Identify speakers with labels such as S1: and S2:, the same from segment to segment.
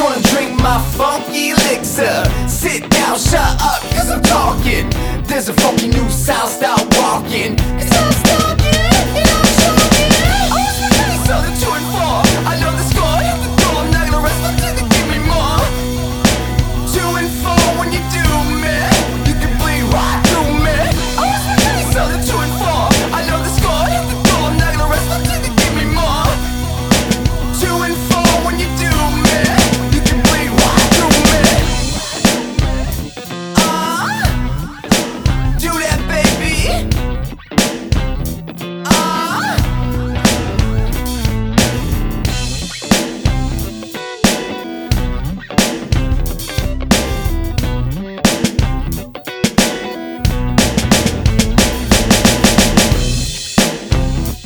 S1: gonna drink my funky elixir. Sit down, shut up, cause I'm talking. There's a funky new sound, stop walking. Cause I'm.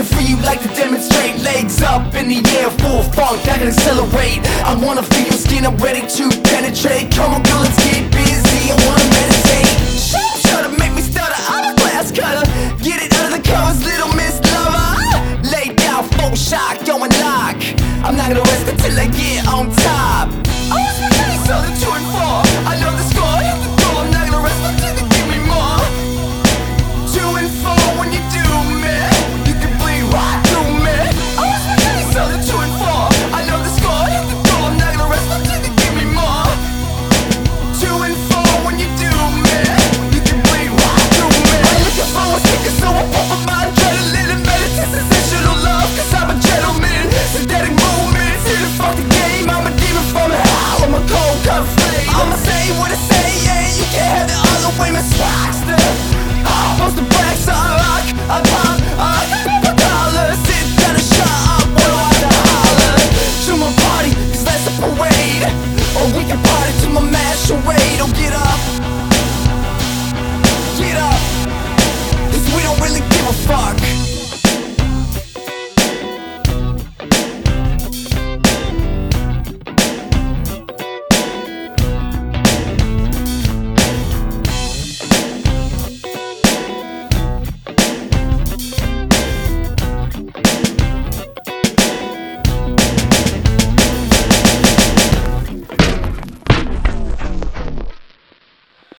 S1: To free you like to demonstrate. Legs up in the air, full funk, I can accelerate. I wanna feel your skin, I'm ready to penetrate. Come on, girl, let's get busy. I wanna meditate. Shoot, try to make me stutter. I'm a glass cutter. Get it out of the covers, little miss lover. Ah! Lay down, full shock, going lock. I'm not gonna rest until I get on top.